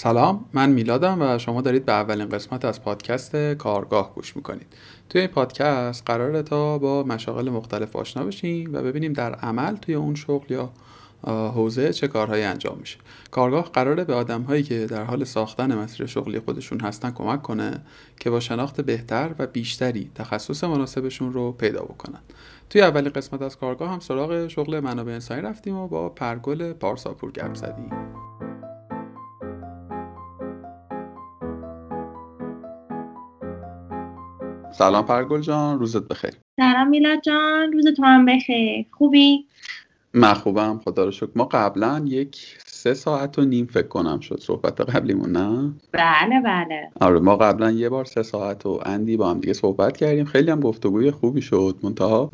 سلام من میلادم و شما دارید به اولین قسمت از پادکست کارگاه گوش می‌کنید. توی این پادکست قراره تا با مشاغل مختلف آشنا بشیم و ببینیم در عمل توی اون شغل یا حوزه چه کارهایی انجام میشه. کارگاه قراره به آدم هایی که در حال ساختن مسیر شغلی خودشون هستن کمک کنه که با شناخت بهتر و بیشتری تخصص مناسبشون رو پیدا بکنن. توی اولین قسمت از کارگاه هم سراغ شغل منابع انسانی رفتیم و با پرگل پارساپور گپ زدیم. سلام پرگل جان روزت بخیر. سلام میلاد جان روز تو هم بخیر. خوبی؟ من خوبم خدا رو شکر. ما قبلا یک سه ساعت و نیم فکر کنم شد صحبت قبلیمون نه؟ بله بله. آره ما قبلا یه بار سه ساعت و اندی با هم دیگه صحبت کردیم. خیلی هم گفتگوی خوبی شد منتها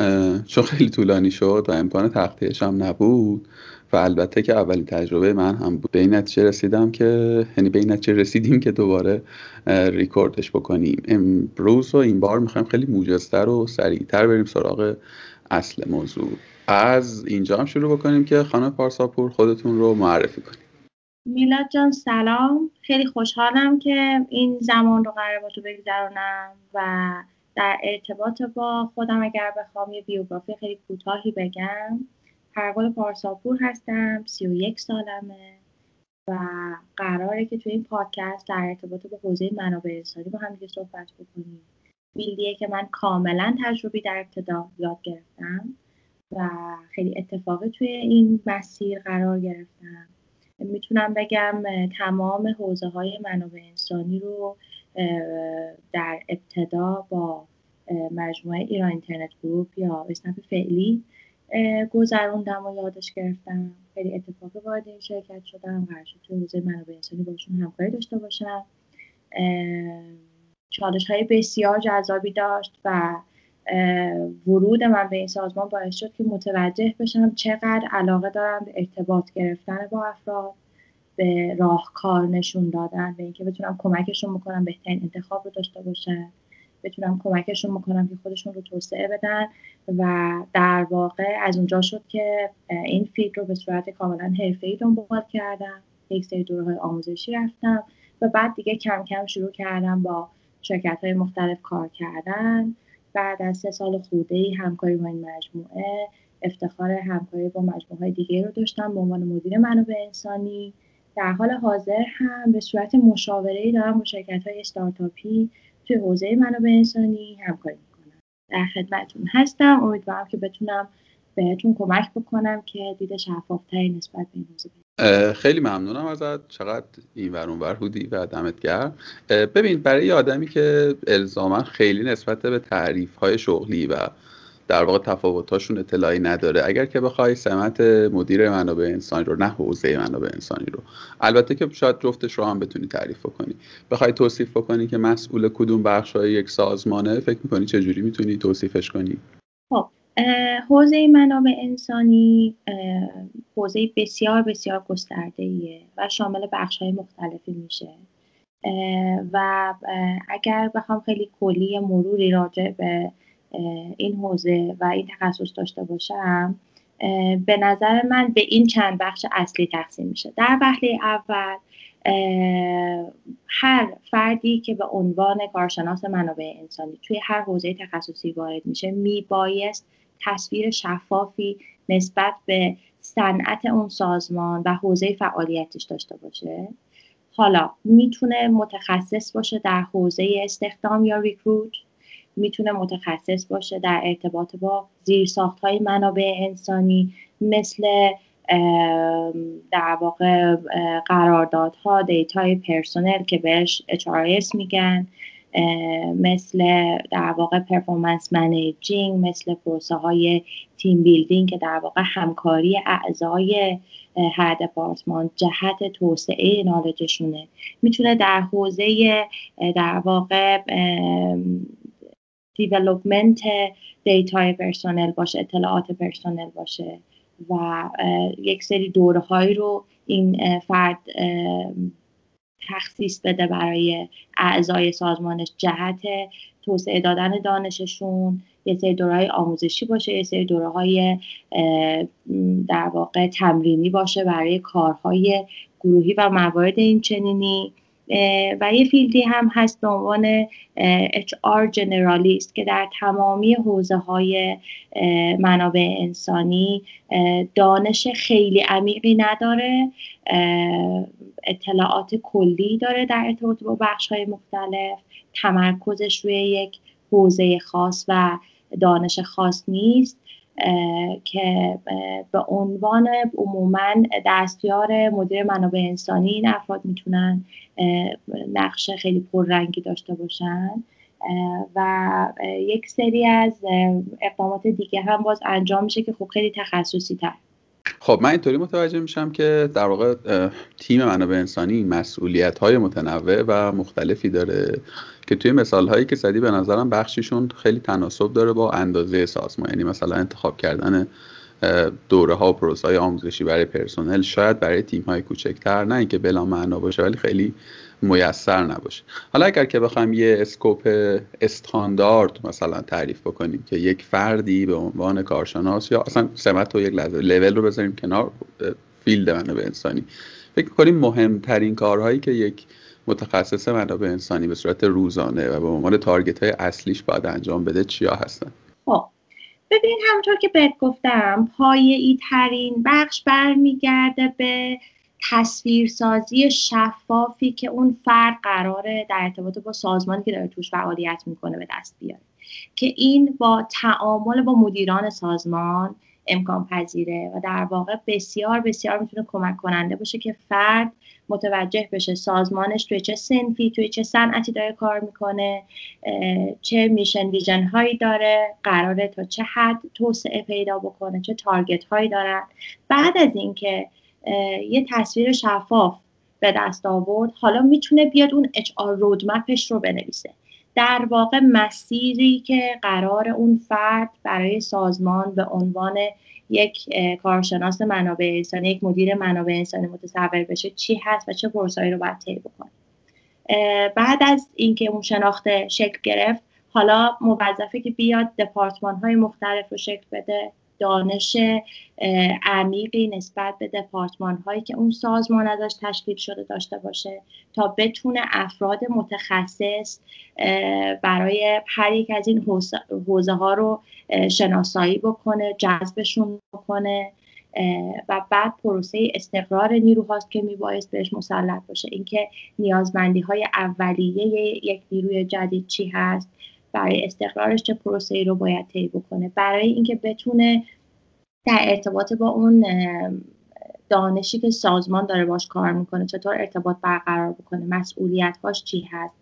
چون خیلی طولانی شد و امکان تقطیعش هم نبود. و البته که اولین تجربه من هم بود. به این رسیدم که یعنی به این رسیدیم که دوباره ریکوردش بکنیم. امروز و این بار می‌خوایم خیلی موجزتر و سریعتر بریم سراغ اصل موضوع. از اینجا هم شروع بکنیم که خانم پارساپور خودتون رو معرفی کنیم. میلاد جان سلام. خیلی خوشحالم که این زمان رو قرار با تو بگذرونم و در ارتباط با خودم اگر بخوام یه بیوگرافی خیلی کوتاهی بگم. پرگل پارساپور هستم سی و یک سالمه و قراره که توی این پادکست در ارتباط با حوزه منابع انسانی با هم صحبت بکنیم. فیلدیه که من کاملا تجربی در ابتدا یاد گرفتم و خیلی اتفاقی توی این مسیر قرار گرفتم. می‌تونم بگم تمام حوزه های منابع انسانی رو در ابتدا با مجموعه ایران اینترنت گروپ یا اسنپ فعلی گذروندم و یادش گرفتم. خیلی اتفاقی وارد این شرکت شدم. قرار شد توی حوزه منابع انسانی باشون همکاری داشته باشم. چالش های بسیار جذابی داشت و ورود من به این سازمان باعث شد که متوجه بشم چقدر علاقه دارم به ارتباط گرفتن با افراد به راهکار نشون دادن به اینکه بتونم کمکشون بکنم بهترین انتخاب رو داشته باشن بتونم کمکشون بکنم که خودشون رو توسعه بدن و در واقع از اونجا شد که این فیلد رو به صورت کاملا حرفه‌ای دنبال کردم. یک سری دوره های آموزشی رفتم و بعد دیگه کم کم شروع کردم با شرکت های مختلف کار کردن. بعد از سه سال خورده ای همکاری با این مجموعه افتخار همکاری با مجموعه های دیگه رو داشتم به عنوان مدیر منابع انسانی. در حال حاضر هم به صورت مشاوره ای دارم با شرکت های استارتاپی توی حوزه منابع انسانی همکاری می‌کنم. در خدمتتون هستم. امیدوارم که بتونم بهتون کمک بکنم که دید شفافتری نسبت به این حوزه خیلی ممنونم ازت. چقدر این ور اونور بودی و دمت گرم. ببین برای آدمی که الزاما خیلی نسبت به تعریف های شغلی و در واقع تفاوتاشون اطلاعی نداره. اگر که بخوای سمت مدیر منابع انسانی رو نه حوزه منابع انسانی رو. البته که شاید جفتش رو هم بتونی تعریف کنی بخوای توصیف بکنی که مسئول کدوم بخش های یک سازمانه فکر می‌کنی چجوری می‌تونی توصیفش کنی؟ خب حوزه منابع انسانی حوزه بسیار بسیار گسترده و شامل بخش های مختلفی میشه. و اگر بخوام خیلی کلی مروری راجع به این حوزه و این تخصص داشته باشم به نظر من به این چند بخش اصلی تقسیم میشه. در وهله اول هر فردی که به عنوان کارشناس منابع انسانی توی هر حوزه تخصصی وارد میشه میبایست تصویر شفافی نسبت به صنعت اون سازمان و حوزه فعالیتش داشته باشه. حالا می‌تونه متخصص باشه در حوزه استخدام یا ریکروت. می‌تونه متخصص باشه در ارتباط با زیرساخت های منابع انسانی مثل در واقع قراردادها data ی personnel که بهش HRIS میگن مثل در واقع performance managing مثل پروسه های team building که در واقع همکاری اعضای هر دپارتمان جهت توسعه knowledge شونه می‌تونه در حوزه در واقع development دیتای پرسنل باشه اطلاعات پرسنل باشه و یک سری دوره هایی رو این فرد تخصیص بده برای اعضای سازمانش جهت توسعه دادن دانششون. یه سری دوره آموزشی باشه یه سری دوره های در واقع تمرینی باشه برای کارهای گروهی و موارد این چنینی. و یه فیلدی هم هست به عنوان HR جنرالیست که در تمامی حوزه های منابع انسانی دانش خیلی عمیقی نداره اطلاعات کلی داره در ارتباط با بخش های مختلف تمرکزش روی یک حوزه خاص و دانش خاص نیست. که به عنوان عموما دستیار مدیر منابع انسانی این افراد می‌تونن نقش خیلی پررنگی داشته باشن. و یک سری از اقدامات دیگه هم باز انجام میشه که خب خیلی تخصصی تر. خب من اینطوری متوجه میشم که در واقع تیم منابع انسانی مسئولیت های متنوع و مختلفی داره که توی مثال هایی که زدی به نظرم بخشیشون خیلی تناسب داره با اندازه سازمان. یعنی مثلا انتخاب کردن دوره ها و پروسه های آموزشی برای پرسنل شاید برای تیم های کوچکتر نه اینکه بلا معنا باشه ولی خیلی میسر نباشه. حالا اگر که بخوایم یه scope استاندارد مثلا تعریف بکنیم که یک فردی به عنوان کارشناس یا اصلا سمت و یک لول رو بذاریم کنار field منابع انسانی. فکر کنیم مهمترین کارهایی که یک متخصص منابع انسانی به صورت روزانه و به عنوان target های اصلیش باید انجام بده چیا هستن؟ خب ببین همونطور که بهت گفتم پایه‌ای ترین بخش برمیگرده به تصویرسازی شفافی که اون فرد قراره در ارتباط با سازمانی که داره توش فعالیت می‌کنه به دست بیاره. که این با تعامل با مدیران سازمان امکان پذیره و در واقع بسیار بسیار می‌تونه کمک کننده باشه که فرد متوجه بشه سازمانش توی چه سنفی توی چه صنعتی داره کار می‌کنه چه میشن ویژن هایی داره قراره تا چه حد توسعه پیدا بکنه چه تارگت هایی دارن. بعد از اینکه یه تصویر شفاف به دست آورد. حالا می‌تونه بیاد اون اچ آر رودمپش رو بنویسه. در واقع مسیری که قرار اون فرد برای سازمان به عنوان یک کارشناس منابع انسانی یک مدیر منابع انسانی متصور بشه چی هست و چه پروسایی رو باید طی بکنه. بعد از اینکه اون شناخته شکل گرفت حالا موظفه که بیاد دپارتمان های مختلف رو شکل بده. دانش عمیقی نسبت به دپارتمان هایی که اون سازمان ازش تشکیل شده داشته باشه تا بتونه افراد متخصص برای هر یک از این حوزه ها رو شناسایی بکنه جذبشون بکنه و بعد پروسه استقرار نیروهاست که میبایست بهش مسلط باشه. اینکه نیازمندی های اولیه یک نیروی جدید چی هست؟ برای استقرارش چه پروسه ای رو باید طی بکنه. برای اینکه بتونه در ارتباط با اون دانشی که سازمان داره باش کار می‌کنه چطور ارتباط برقرار بکنه مسئولیت هاش چی هست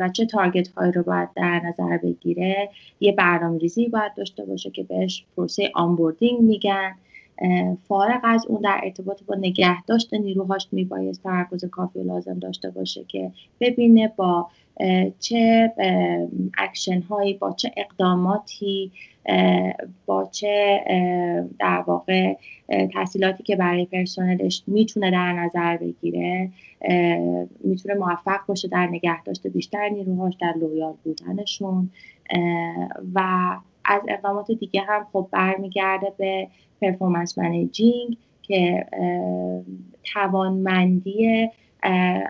و چه target هایی رو باید در نظر بگیره یه برنامه ریزی باید داشته باشه که بهش پروسه onboarding میگن. فارغ از اون در ارتباط با نگهداشت نیروهاش میبایست تمرکز کافی لازم داشته باشه که ببینه با چه اکشن هایی با چه اقداماتی با چه در واقع تسهیلاتی که برای پرسنلش می‌تونه در نظر بگیره می‌تونه موفق باشه در نگهداشت بیشتر نیروهاش در loyal بودنشون و از اقدامات دیگه هم خب برمیگرده به performance managing که توانمندی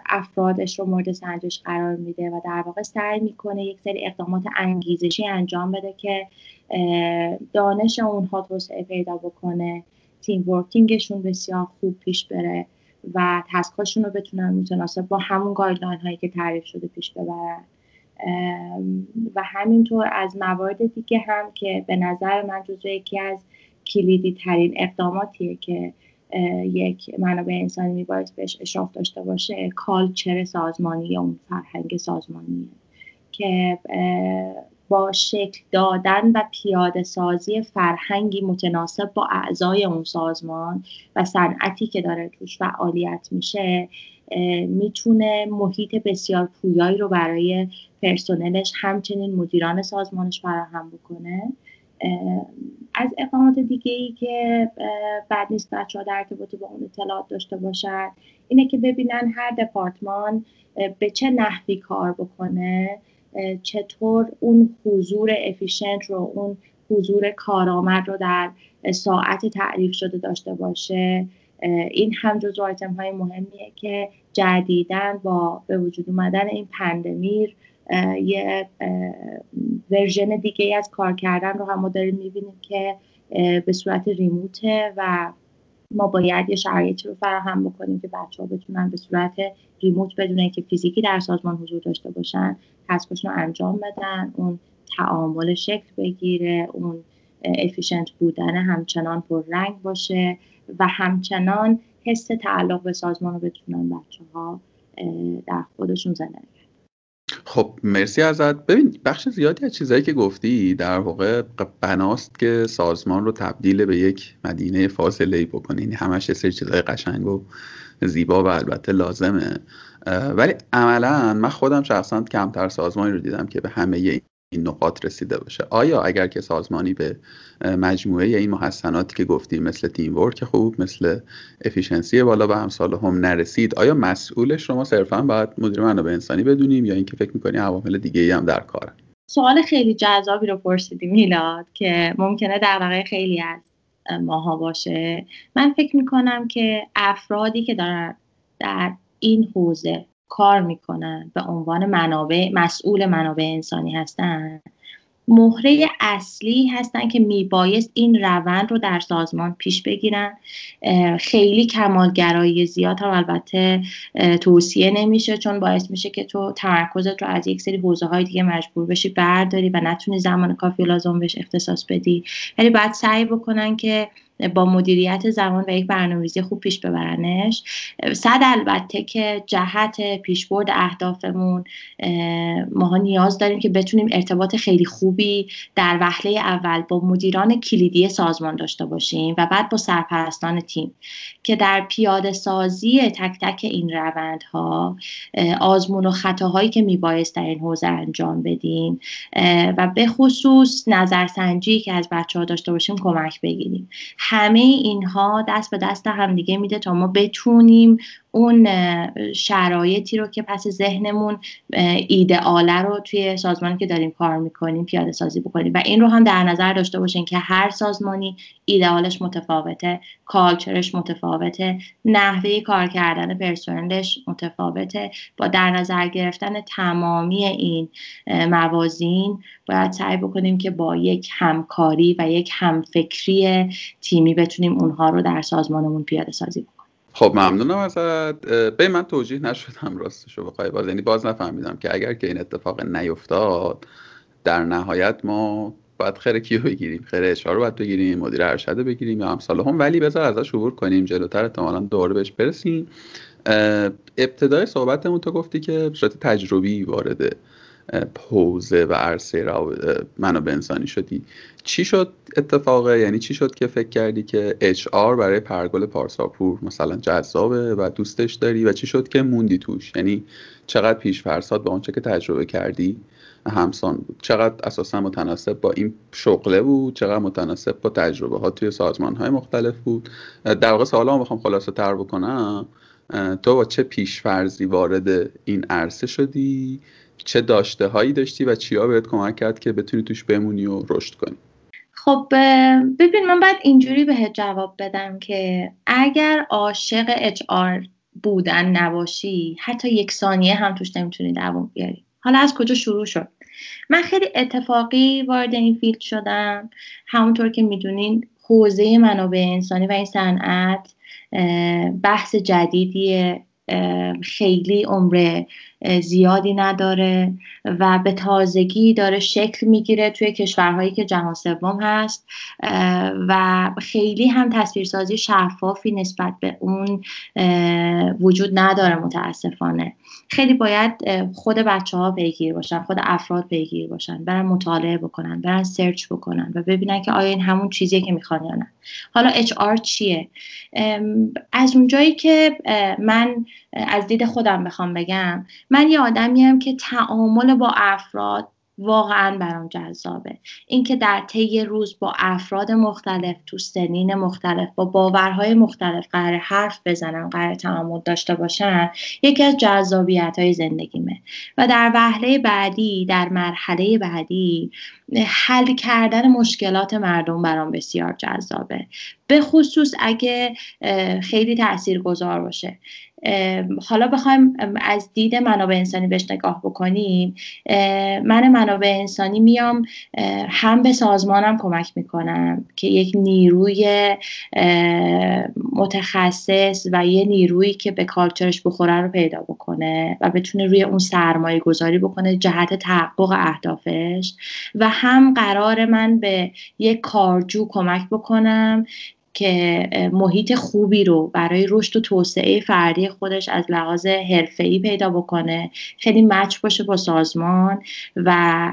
افرادش رو مورد سنجش قرار میده و در واقع سعی می‌کنه یک سری اقدامات انگیزشی انجام بده که دانش اونها توسعه پیدا بکنه team working شون بسیار خوب پیش بره و task اشون رو بتونن متناسب با همون guideline هایی که تعریف شده پیش ببرن. و همینطور از موارد دیگه هم که به نظر من جزو یکی از کلیدی ترین اقداماتیه که یک منابع انسانی میباید بهش اشراف داشته باشه. کالچر سازمانی یا اون فرهنگ سازمانیه که با شکل دادن و پیاده سازی فرهنگی متناسب با اعضای اون سازمان و صنعتی که داره توش فعالیت میشه می‌تونه محیط بسیار پویایی رو برای پرسنلش همچنین مدیران سازمانش فراهم بکنه. از اقامات دیگه ای که بعد نیست بچه ها در ارتباط با اون اطلاعات داشته باشن اینه که ببینن هر دپارتمان به چه نحوی کار بکنه چطور اون حضور افیشنت رو اون حضور کارآمد رو در ساعت تعریف شده داشته باشه. این هم جز آیتم های مهمیه که جدیداً با به وجود اومدن این pandemic یه version دیگه از کار کردن رو هم ما داریم می‌بینیم که به صورت remote ه و ما باید یه شرایطی رو فراهم بکنیم که بچه ها بتونن به صورت remote بدون که فیزیکی در سازمان حضور داشته باشن task شون رو انجام بدن اون تعامل شکل بگیره اون افیشنت بودن همچنان پر رنگ باشه و همچنان حس تعلق به سازمان رو بتونن بچه ها در خودشون زندگی خب مرسی ازت. ببین بخش زیادی از چیزهایی که گفتی در واقع بناست که سازمان رو تبدیل به یک مدینه فاصله ای بکنه. یعنی همش یه سری چیزهای قشنگ و زیبا و البته لازمه. ولی عملا من خودم شخصا کمتر سازمانی رو دیدم که به همه این نقاط رسیده باشه. آیا اگر که سازمانی به مجموعه این محسناتی که گفتیم مثل تیم ورک خوب مثل افیشنسی بالا و امثال هم نرسید آیا مسئولش شما صرفا باید مدیر منابع انسانی بدونیم یا اینکه فکر می‌کنی عوامل دیگه ای هم در کارن سوال خیلی جذابی رو پرسیدی میلاد که ممکنه در واقع خیلی از ماها باشه. من فکر می‌کنم که افرادی که دارن در این حوزه کار می‌کنن به عنوان منابع مسئول منابع انسانی هستن. مهره اصلی هستن که میبایست این روند رو در سازمان پیش بگیرن. خیلی کمالگرایی زیاد هم البته توصیه نمیشه چون باعث میشه که تو تمرکزت رو از یک سری حوزه های دیگه مجبور بشی برداری و نتونی زمان کافی لازم بهش اختصاص بدی. ولی باید سعی بکنن که با مدیریت زمان و یک برنامه‌ریزی خوب پیش ببرنش. صد البته که جهت پیشبرد اهدافمون ماها نیاز داریم که بتونیم ارتباط خیلی خوبی در وهله اول با مدیران کلیدی سازمان داشته باشیم و بعد با سرپرستان تیم که در پیاده سازی تک تک این روندها آزمون و خطاهایی که میبایست در این حوزه انجام بدیم و به خصوص نظرسنجی که از بچه ها داشته باشیم کمک بگیریم. همه اینها دست به دست همدیگه میده تا ما بتونیم اون شرایطی رو که پس ذهنمون ایدئاله رو توی سازمانی که داریم کار می‌کنیم پیاده سازی بکنیم. و این رو هم در نظر داشته باشین که هر سازمانی ایدئالش متفاوته کالچرش متفاوته نحوه کار کردن پرسنلش متفاوته. با در نظر گرفتن تمامی این موازین باید سعی بکنیم که با یک همکاری و یک همفکری تیمی بتونیم اونها رو در سازمانمون پیاده سازی بکنیم. خب ممنونم ازت. به من توجیه نشدم راستشو بخوای. باز یعنی باز نفهمیدم که اگر که این اتفاق نیفتاد در نهایت ما باید خیر کیو بگیریم؟ خیر اشاره رو باید بگیریم مدیر ارشد بگیریم یا امثال هم. ولی بذار ازش عبور کنیم جلوتر احتمالا دوباره بهش برسیم. ابتدای صحبتمون تو گفتی که صورت تجربی وارد پوزه و عرصه منابع انسانی شدی. چی شد اتفاقه؟ یعنی چی شد که فکر کردی که اچ آر برای پرگل پارساپور مثلا جذابه و دوستش داری و چی شد که موندی توش؟ یعنی چقدر پیش فرساد با اونچه که تجربه کردی؟ همسان بود. چقدر اساسا متناسب با این شغله بود؟ چقدر متناسب با تجربه ها توی سازمان های مختلف بود؟ در واقع سوالا بخوام خلاصه تر بکنم. تو با چه پیشفرزی وارد این عرصه شدی؟ چه داشته هایی داشتی و چیا بهت کمک کرد که بتونی توش بمونی و رشد کنی؟ خب ببین من باید اینجوری بهت جواب بدم که اگر عاشق اچ آر بودن نباشی حتی یک ثانیه هم توش نمی‌تونی دوام بیاری. حالا از کجا شروع شد؟ من خیلی اتفاقی وارد این فیلد شدم. همونطور که می‌دونین حوزه منابع انسانی و این صنعت بحث جدیدیه. خیلی عمر زیادی نداره و به تازگی داره شکل می‌گیره توی کشورهایی که جهان سوم هست و خیلی هم تصویرسازی شفافی نسبت به اون وجود نداره متاسفانه. خیلی باید خود بچه ها پیگیر باشن خود افراد پیگیر باشن برن مطالعه بکنن برن سرچ بکنن و ببینن که آیا این همون چیزیه که می‌خوان یا نه. حالا آر چیه؟ از اونجایی که من از دید خودم بخوام بگم من یه آدمیم که تعامل با افراد واقعا برام جذابه. اینکه در طی روز با افراد مختلف تو سنین مختلف با باورهای مختلف قرار حرف بزنم قرار تعامل داشته باشم یکی از جذابیت های زندگیمه. و در وهله بعدی در مرحله بعدی حل کردن مشکلات مردم برام بسیار جذابه. به خصوص اگه خیلی تأثیر گذار باشه. حالا بخوایم از دید منابع انسانی بهش نگاه بکنیم. من منابع انسانی میام هم به سازمانم کمک می‌کنم که یک نیروی متخصص و یه نیرویی که به کالچرش بخوره رو پیدا بکنه و بتونه روی اون سرمایه گذاری بکنه جهت تحقق اهدافش. و هم قرار من به یک کارجو کمک بکنم که محیط خوبی رو برای رشد و توسعه فردی خودش از لحاظ حرفه‌ای پیدا بکنه خیلی مچ باشه با سازمان و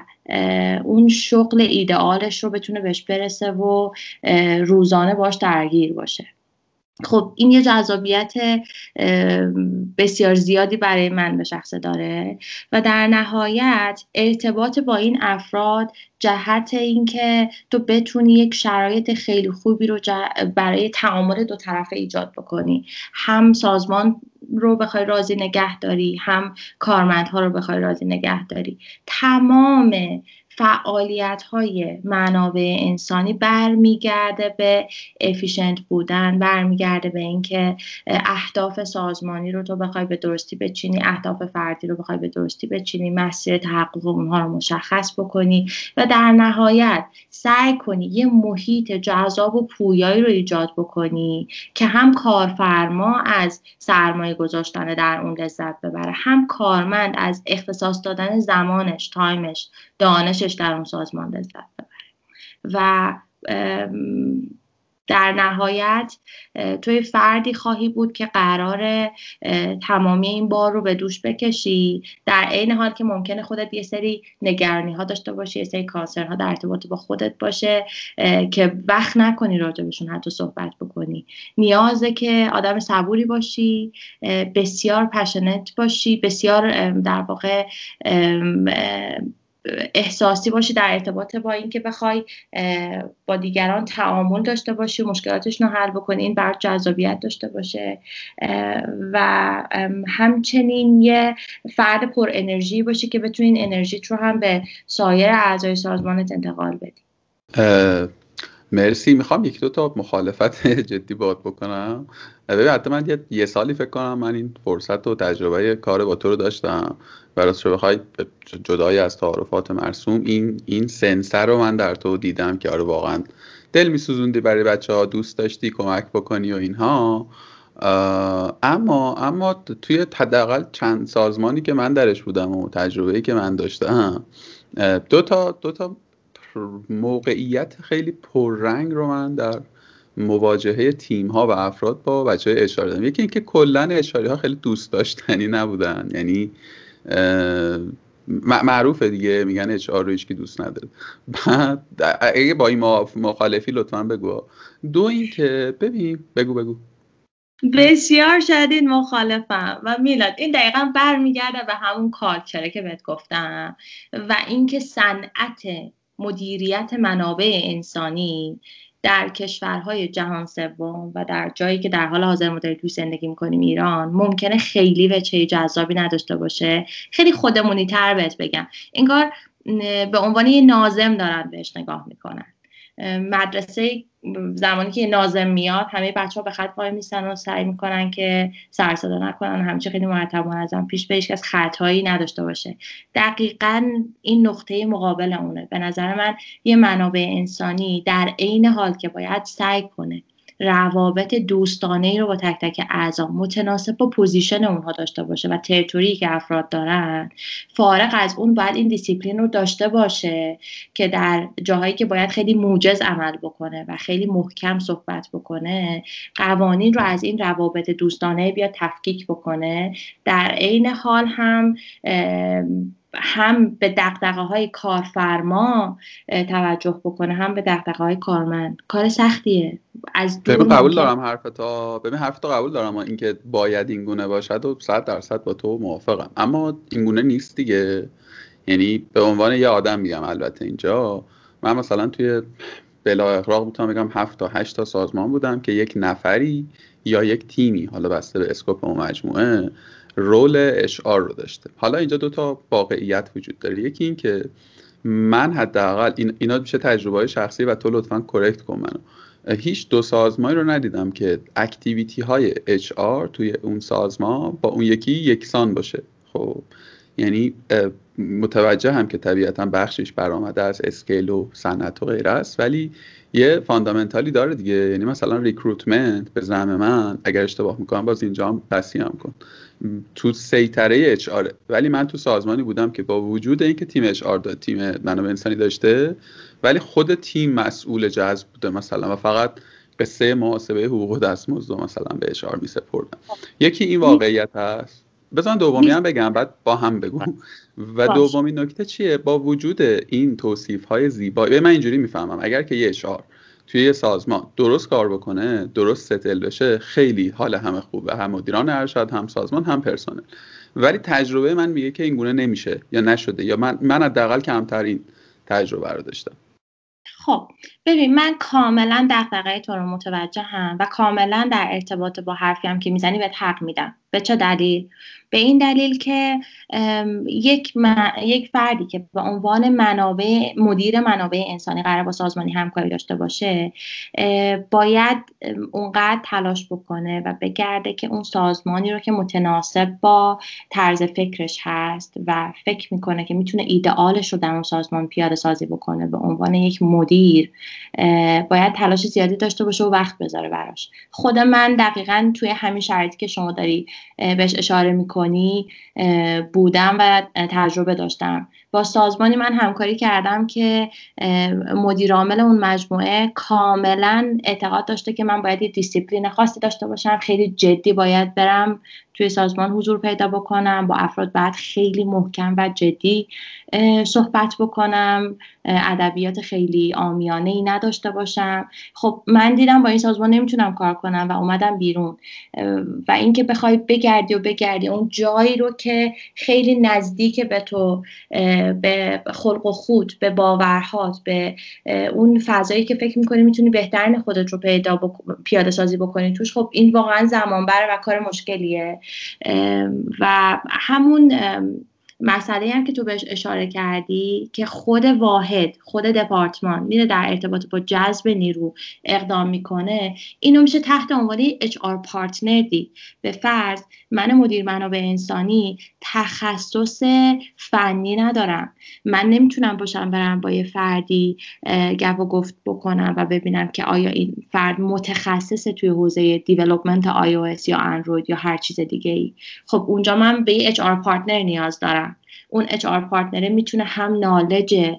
اون شغل ایدئالش رو بتونه بهش برسه و روزانه باش درگیر باشه. خب این یه جذابیت بسیار زیادی برای من به شخصه داره و در نهایت ارتباط با این افراد جهت اینکه تو بتونی یک شرایط خیلی خوبی رو برای تعامل دو طرفه ایجاد بکنی. هم سازمان رو بخوای راضی نگه داری هم کارمندها رو بخوای راضی نگه داری. تمام فعالیت های منابع انسانی برمیگرده به افیشنت بودن برمیگرده به اینکه اهداف سازمانی رو تو بخوای به درستی بچینی اهداف فردی رو بخوای به درستی بچینی مسیر تحقق اونها رو مشخص بکنی و در نهایت سعی کنی یه محیط جذاب و پویایی رو ایجاد بکنی که هم کارفرما از سرمایه گذاشتن در اون لذت ببره هم کارمند از اختصاص دادن زمانش تایمش دانشش در اون سازمان لذت ببره. و در نهایت توی فردی خواهی بود که قرار تمامی این بار رو به دوش بکشی در عین حال که ممکنه خودت یه سری نگرانی ها داشته باشی یه سری ها در ارتباط با خودت باشه که وقت نکنی راجبشون حتی صحبت بکنی. نیازه که آدم صبوری باشی بسیار پشنت باشی بسیار در واقع احساسی باشی در ارتباط با اینکه بخوای با دیگران تعامل داشته باشی مشکلاتشون رو حل بکنی این بر جذابیت داشته باشه. و همچنین یه فرد پر انرژی باشی که بتونی این انرژیت رو هم به سایر اعضای سازمانت انتقال بدی. مرسی. می‌خوام یک دو تا مخالفت جدی باد بکنم. ببین حتی من یه, سالی فکر کنم من این فرصت و تجربه کار با تو رو داشتم. براست رو بخوای جدای از تعارفات مرسوم این این سنسر رو من در تو دیدم که آره واقعا دل میسوزوندی برای بچه ها دوست داشتی کمک بکنی و اینها. اما اما توی حداقل چند سازمانی که من درش بودم و تجربه که من داشتم دو تا دو تا موقعیت خیلی پررنگ رو من در مواجهه تیم ها و افراد با بچه های اشاره دارم. یکی اینکه کلا اشاری ها خیلی دوست داشتنی نبودن. یعنی معروفه دیگه میگن اچ آر هیچکی دوست نداره. بعد اگه با این مخالفی لطفا بگو. دو اینکه ببین بگو بگو. بسیار شدید مخالفم و میلاد این دقیقا برمیگرده به همون کالچره که بهت گفتم و اینکه صنعت مدیریت منابع انسانی در کشورهای جهان سوم و در جایی که در حال حاضر ما توی زندگی می‌کنیم ایران ممکنه خیلی وچه جذابی نداشته باشه. خیلی خودمونی تر بهت بگم. انگار به عنوان یه ناظم دارن بهش نگاه می‌کنن. مدرسه زمانی که ناظم میاد همه بچه ها به خط وایمیسن و سعی می‌کنن که سر و صدا نکنن. همه چی خیلی مرتب منظم پیش به از خطایی نداشته باشه. دقیقا این نقطه مقابل اونه. به نظر من یه منابع انسانی در عین حال که باید سعی کنه روابط دوستانه ای رو با تک تک اعضا متناسب با position اونها داشته باشه و territory که افراد دارن فارغ از اون باید این دیسیپلین رو داشته باشه که در جاهایی که باید خیلی موجز عمل بکنه و خیلی محکم صحبت بکنه قوانین رو از این روابط دوستانه بیاد تفکیک بکنه. در عین حال هم هم به دقدقه های کارفرما توجه بکنه هم به دقدقه های کارمند. کار سختیه. از ببین قبول دارم حرفتا ببین حرفتا قبول دارم. اینکه باید اینگونه باشد و صد درصد با تو موافقم. اما اینگونه نیست دیگه. یعنی به عنوان یه آدم میگم البته اینجا. من مثلا توی بلا اغراق می‌تونم بگم هفت تا هشت تا سازمان بودم که یک نفری یا یک تیمی حالا بسته به scope اون مجموعه role اچ آر رو داشته. حالا اینجا دو تا واقعیت وجود داره. یکی این که من حداقل این اینا میشه تجربه شخصی و تو لطفا correct کن منو. هیچ دو سازمانی رو ندیدم که activity های اچ توی اون سازمان با اون یکی یکسان باشه. خب. یعنی متوجهم که طبیعتا بخشش برآمده از scale و صنعت و غیره است ولی یه fundamental ی داره دیگه. یعنی مثلا recruitment به زعم من اگر اشتباه می‌کنم باز اینجا فهمم کن. تو سیطره اچ ولی من تو سازمانی بودم که با وجود اینکه تیم HR تیم منابع انسانی داشته ولی خود تیم مسئول جذب بوده مثلا و فقط قصه محاسبه حقوق و دستمزد مثلا به HR میسپردن یکی این واقعیت هست. بزن دومی هم بگم بعد با هم بگو. و دومی نکته چیه؟ با وجود این توصیف های زیبایی من اینجوری می‌فهمم. اگر که یه اشعار توی یه سازمان درست کار بکنه درست ستل بشه خیلی حال همه خوبه هم مدیران ارشد هم سازمان هم پرسنل. ولی تجربه من میگه که این گونه نمیشه یا نشده یا من من حداقل کمتر این تجربه رو داشتم. خب ببین من کاملا دغدغه تو رو متوجه هم و کاملا در ارتباط با حرفی هم که می‌زنی به حق میدم. به چه دلیل؟ به این دلیل که یک, یک فردی که به عنوان منابع مدیر منابع انسانی قرار با سازمانی همکاری داشته باشه باید اونقدر تلاش بکنه و بگرده که اون سازمانی رو که متناسب با طرز فکرش هست و فکر می‌کنه که می‌تونه ایدئالش رو در اون سازمان پیاده سازی بکنه به عنوان یک مدیر باید تلاش زیادی داشته باشه و وقت بذاره براش. خود من دقیقا توی همین شرایطی که شما داری بهش اشاره می‌کنی بودم و تجربه داشتم. با سازمانی من همکاری کردم که مدیر عامل اون مجموعه کاملا اعتقاد داشته که من باید یه دیسیپلین خاصی داشته باشم. خیلی جدی باید برم توی سازمان حضور پیدا بکنم با افراد بعد خیلی محکم و جدی صحبت بکنم. ادبیات خیلی آمیانه ای نداشته باشم. خب من دیدم با این سازمان نمی‌تونم کار کنم و اومدم بیرون. و اینکه بخوای بگردی و بگردی اون جایی رو که خیلی نزدیک به تو به خلق و خود به باورهات به اون فضایی که فکر می‌کنی می‌تونی بهترین خودت رو پیدا پیاده سازی بکنی توش خب این واقعا زمان بره و کار مشکلیه. و همون مسئله هم که تو بهش اشاره کردی که خود واحد خود دپارتمان میره در ارتباط با جذب نیرو اقدام می‌کنه اینو میشه تحت عنوان HR partner دید. به فرض من مدیر منابع انسانی تخصص فنی ندارم. من نمی‌تونم باشم برم با یه فردی گپ و گفت بکنم و ببینم که آیا این فرد متخصص توی حوزه development آی یا اندروید یا هر چیز دیگه ای خب اونجا من به یه HR partner نیاز دارم. اون HR partner ه می‌تونه هم knowledge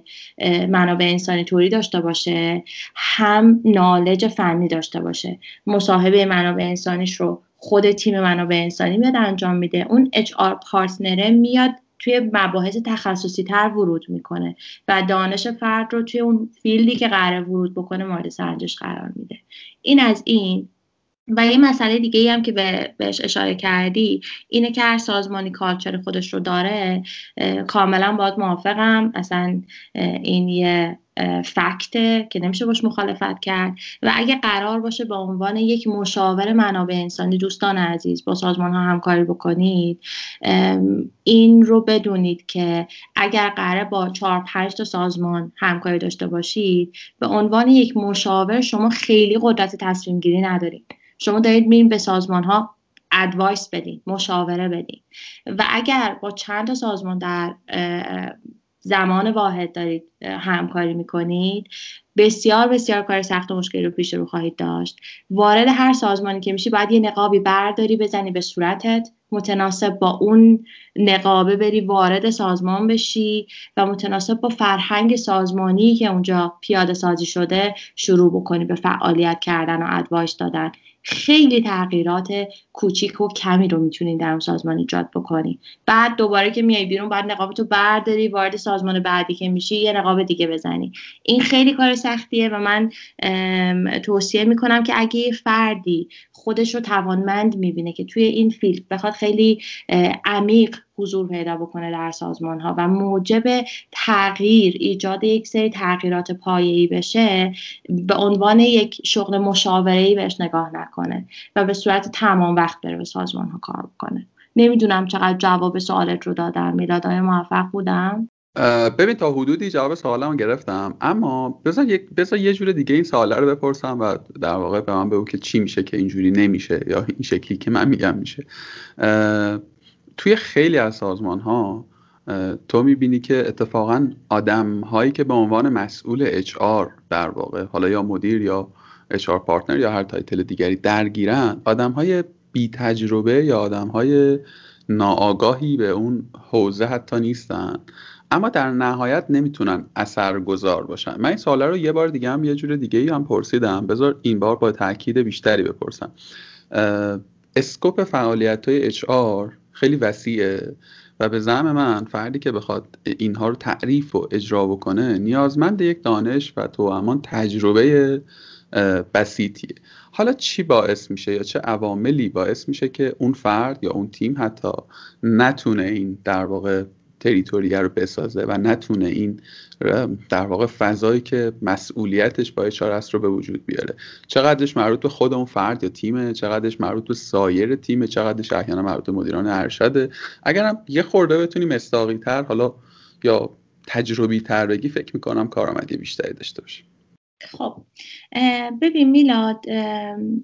منابع انسانی تئوری داشته باشه هم knowledge فنی داشته باشه. مصاحبه منابع انسانیش رو خود تیم منابع انسانی میاد انجام میده. اون HR partner ه میاد توی مباحث تخصصی تر ورود می‌کنه و دانش فرد رو توی اون field ی که قرار ورود بکنه مورد سنجش قرار میده. این از این. و یه مسئله دیگه ای هم که بهش اشاره کردی اینه که هر سازمانی culture خودش رو داره کاملا باید موافقم. اصلا این یه فکته که نمیشه باش مخالفت کرد. و اگه قرار باشه به عنوان یک مشاور منابع انسانی دوستان عزیز با سازمان ها همکاری بکنید این رو بدونید که اگر قرار با چهار پنج تا سازمان همکاری داشته باشید به عنوان یک مشاور شما خیلی قدرت تصمیم گیری ندارید. شما دارید میرین به سازمان ها advice بدین مشاوره بدین. و اگر با چند تا سازمان در زمان واحد دارید همکاری می‌کنید بسیار بسیار کار سخت و مشکلی رو پیش رو خواهید داشت. وارد هر سازمانی که میشی باید یه نقابی برداری بزنی به صورتت متناسب با اون نقابه بری وارد سازمان بشی و متناسب با فرهنگ سازمانی که اونجا پیاده سازی شده شروع بکنی به فعالیت کردن و advice دادن. خیلی تغییرات کوچیک و کمی رو می‌تونین در اون سازمان ایجاد بکنی بعد دوباره که میای بیرون بعد نقابتو برداری وارد سازمان بعدی که میشی یه نقاب دیگه بزنی. این خیلی کار سختیه و من توصیه می‌کنم که اگه فردی خودش رو توانمند می‌بینه که توی این فیلد بخواد خیلی عمیق حضور پیدا بکنه در سازمان ها و موجب تغییر ایجاد یک سری تغییرات پایه‌ای بشه به عنوان یک شغل مشاوره بهش نگاه نکنه و به صورت تمام وقت بره به سازمان ها کار بکنه. نمی‌دونم چقدر جواب سوالت رو دادم. میلاد موفق بودم؟ ببین تا حدودی جواب سوالم گرفتم. اما بذار یک بذار یه جور دیگه این سواله رو بپرسم و در واقع به من بگو که چی میشه که اینجوری نمیشه یا این شکلی که من میگم میشه. توی خیلی از سازمان ها تو می‌بینی که اتفاقا آدم هایی که به عنوان مسئول اچ آر در واقع حالا یا مدیر یا HR partner یا هر title دیگری درگیرن آدم های بی تجربه یا آدم های ناآگاهی به اون حوزه حتی نیستن. اما در نهایت نمی‌تونن اثرگذار باشن. من این رو یه بار دیگه هم یه جور دیگه ای هم پرسیدم. بذار این بار با تاکید بیشتری بپرسم. scope فعالیت های HR خیلی وسیعه. و به زعم من فردی که بخواد اینها رو تعریف و اجرا بکنه نیازمند یک دانش و تو تجربه بسیطیه. حالا چی باعث میشه یا چه عواملی باعث میشه که اون فرد یا اون تیم حتی نتونه این در واقع تریتوریه رو بسازه و نتونه این در واقع فضایی که مسئولیتش با اشاره است رو به وجود بیاره. چقدرش مربوط به خود اون فرد یا تیمه چقدرش مربوط به سایر تیمه چقدرش احیانا مربوط به مدیران ارشده. اگرم یه خورده بتونی مستاقی تر حالا یا تجربی تر بگی فکر می‌کنم کارآمدی بیشتری داشته باشه خب ببین میلاد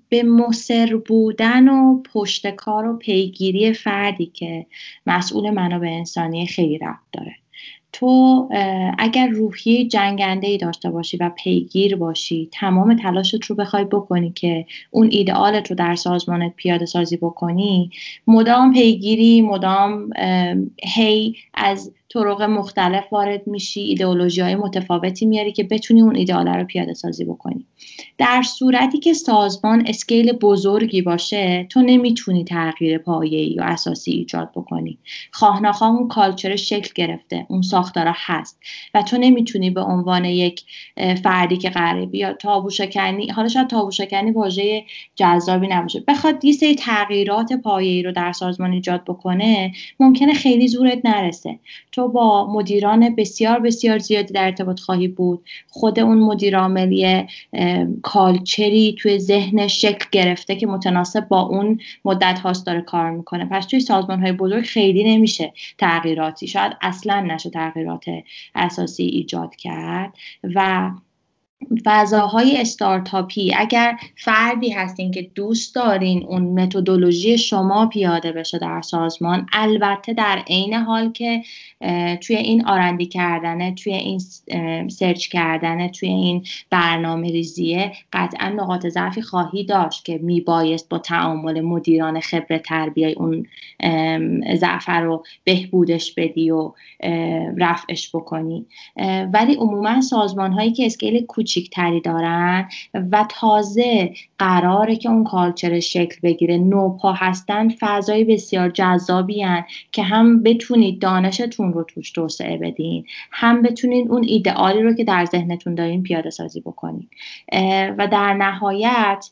به مصر بودن و پشت کار و پیگیری فردی که مسئول منابع انسانی خیلی رفت داره. تو اگر روحی جنگنده ای داشته باشی و پیگیر باشی تمام تلاشت رو بخوای بکنی که اون ایدئالت رو در سازمانت پیاده سازی بکنی مدام پیگیری مدام هی از طرق مختلف وارد میشی ایدئولوژی های متفاوتی میاری که بتونی اون ایدئال رو پیاده سازی بکنی. در صورتی که سازمان اسکیل بزرگی باشه تو نمی‌تونی تغییر پایه‌ای یا اساسی ایجاد بکنی. خواه اون کالچر شکل گرفته اون ساختارا هست و تو نمی‌تونی به عنوان یک فردی که قراره بیا تابو شکنی حالا شاید تابو شکنی واژه جذابی نباشه. بخواد یه سری تغییرات پایه‌ای رو در سازمان ایجاد بکنه ممکنه خیلی زورت نرسه. تو با مدیران بسیار بسیار زیادی در ارتباط خواهی بود. خود اون مدیر عاملی کالچری توی ذهن شکل گرفته که متناسب با اون مدت هاست داره کار می‌کنه. پس توی سازمان های بزرگ خیلی نمیشه تغییراتی شاید اصلا نشه تغییرات اساسی ایجاد کرد. و فضاهای استارتاپی. اگر فردی هستین که دوست دارین اون متدولوژی شما پیاده بشه در سازمان البته در عین حال که توی این آرندی کردنه توی این سرچ کردنه توی این برنامه ریزیه قطعا نقاط ضعفی خواهی داشت که میبایست با تعامل مدیران خبره تر بیای اون ضعف رو بهبودش بدی و رفعش بکنی. ولی عموما سازمان هایی که اسکیل کوچیکتری دارن و تازه قراره که اون کالچر شکل بگیره. نوپا هستن فضای بسیار جذابی هن که هم بتونید دانشتون رو توش توسعه بدین هم بتونید اون ایدئالی رو که در ذهنتون دارین پیاده سازی بکنید و در نهایت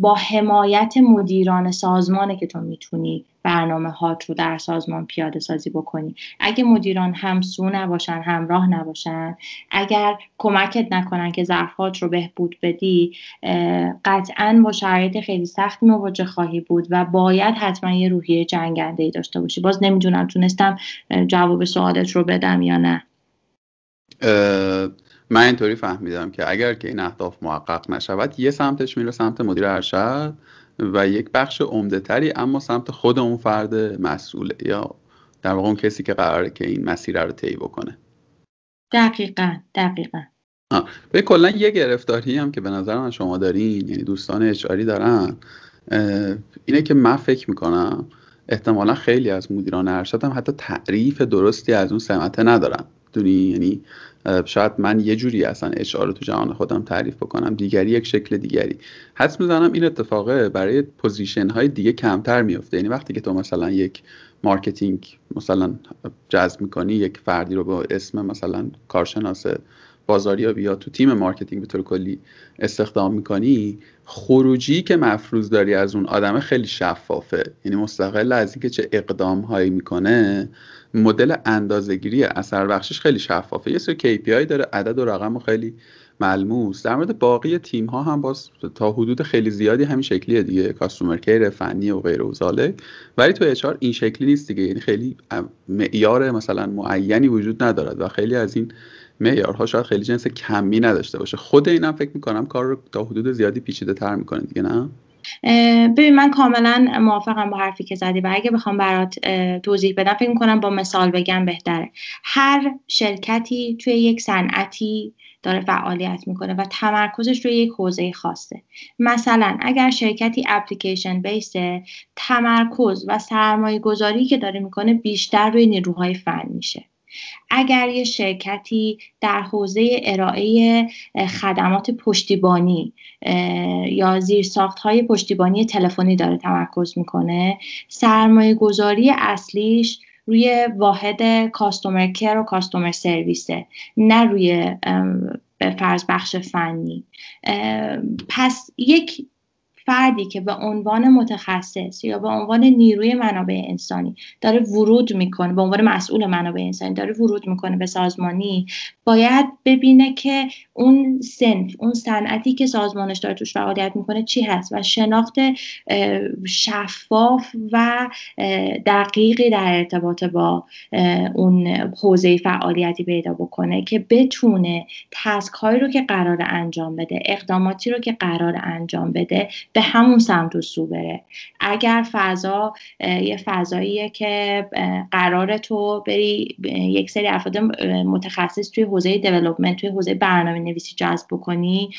با حمایت مدیران سازمانه که تو می‌تونید برنامه هات رو در سازمان پیاده سازی بکنی. اگه مدیران همسو نباشن همراه نباشن اگر کمکت نکنن که ظرفات رو بهبود بدی قطعا با شرایط خیلی سخت مواجه خواهی بود و باید حتما یه روحیه جنگنده ای داشته باشی. باز نمی‌دونم تونستم جواب سوالت رو بدم یا نه. من اینطوری فهمیدم که اگر که این اهداف محقق نشود یه سمتش میره سمت مدیر ارشد. و یک بخش عمده تری اما سمت خود اون فرد مسئوله یا در واقع اون کسی که قراره که این مسیر رو طی بکنه. دقیقا دقیقا. به کلا یه گرفتاری هم که به نظر من شما دارین یعنی دوستان اچاری دارن اینه که من فکر می‌کنم احتمالا خیلی از مدیران ارشد هم حتی تعریف درستی از اون سمته ندارن. دونی یعنی شاید من یه جوری اصلا HR رو تو جهان خودم تعریف بکنم دیگری یک شکل دیگری. حدس می‌زنم این اتفاقه برای position های دیگه کمتر میفته یعنی وقتی که تو مثلا یک marketing مثلا جذب می‌کنی یک فردی رو با اسم مثلا کارشناس بازاریابی یا تو تیم marketing به طور کلی استخدام می‌کنی خروجی که مفروض داری از اون آدم خیلی شفافه. یعنی مستقل از اینکه چه اقدام هایی می‌کنه مدل اندازهگیری اثر بخشش خیلی شفافه. یه سری KPI داره عدد و رقم خیلی ملموس. در مورد باقی تیم ها هم باز تا حدود خیلی زیادی همین شکلیه دیگه. کاستومر کیر فنی و غیره و زاله ولی تو اچ این شکلی نیست دیگه. یعنی خیلی معیار مثلا معینی وجود ندارد و خیلی از این معیارها شاید خیلی جنس کمی نداشته باشه. خود اینم فکر می‌کنم کار رو تا حدود زیادی پیچیده تر می‌کنه دیگه نه؟ ببین من کاملا موافقم با حرفی که زدی و اگه بخوام برات توضیح بدم فکر می‌کنم با مثال بگم بهتره. هر شرکتی توی یک صنعتی داره فعالیت می‌کنه و تمرکزش روی یک حوزه خاصه. مثلا اگر شرکتی اپلیکیشن بیسه تمرکز و سرمایه گذاری که داره می‌کنه بیشتر روی نیروهای میشه. اگر یه شرکتی در حوزه ارائه خدمات پشتیبانی یا زیرساخت های پشتیبانی تلفنی داره تمرکز می‌کنه سرمایه گذاری اصلیش روی واحد کاستومر کر و کاستومر سرویسه نه روی به فرض بخش فنی. پس یک فردی که به عنوان متخصص یا به عنوان نیروی منابع انسانی داره ورود می‌کنه به عنوان مسئول منابع انسانی داره ورود می‌کنه به سازمانی باید ببینه که اون سنف اون صنعتی که سازمانش داره توش فعالیت می‌کنه چی هست و شناخت شفاف و دقیقی در ارتباط با اون حوزه فعالیتی پیدا بکنه که بتونه تسک هایی رو که قرار انجام بده اقداماتی رو که قرار انجام بده به همون سمت و سو بره. اگر فضا یه فضاییه که قرار تو بری یک سری افراد متخصص توی حوزه دیولپمنت توی حوزه برنامه نویسی جذب بکنی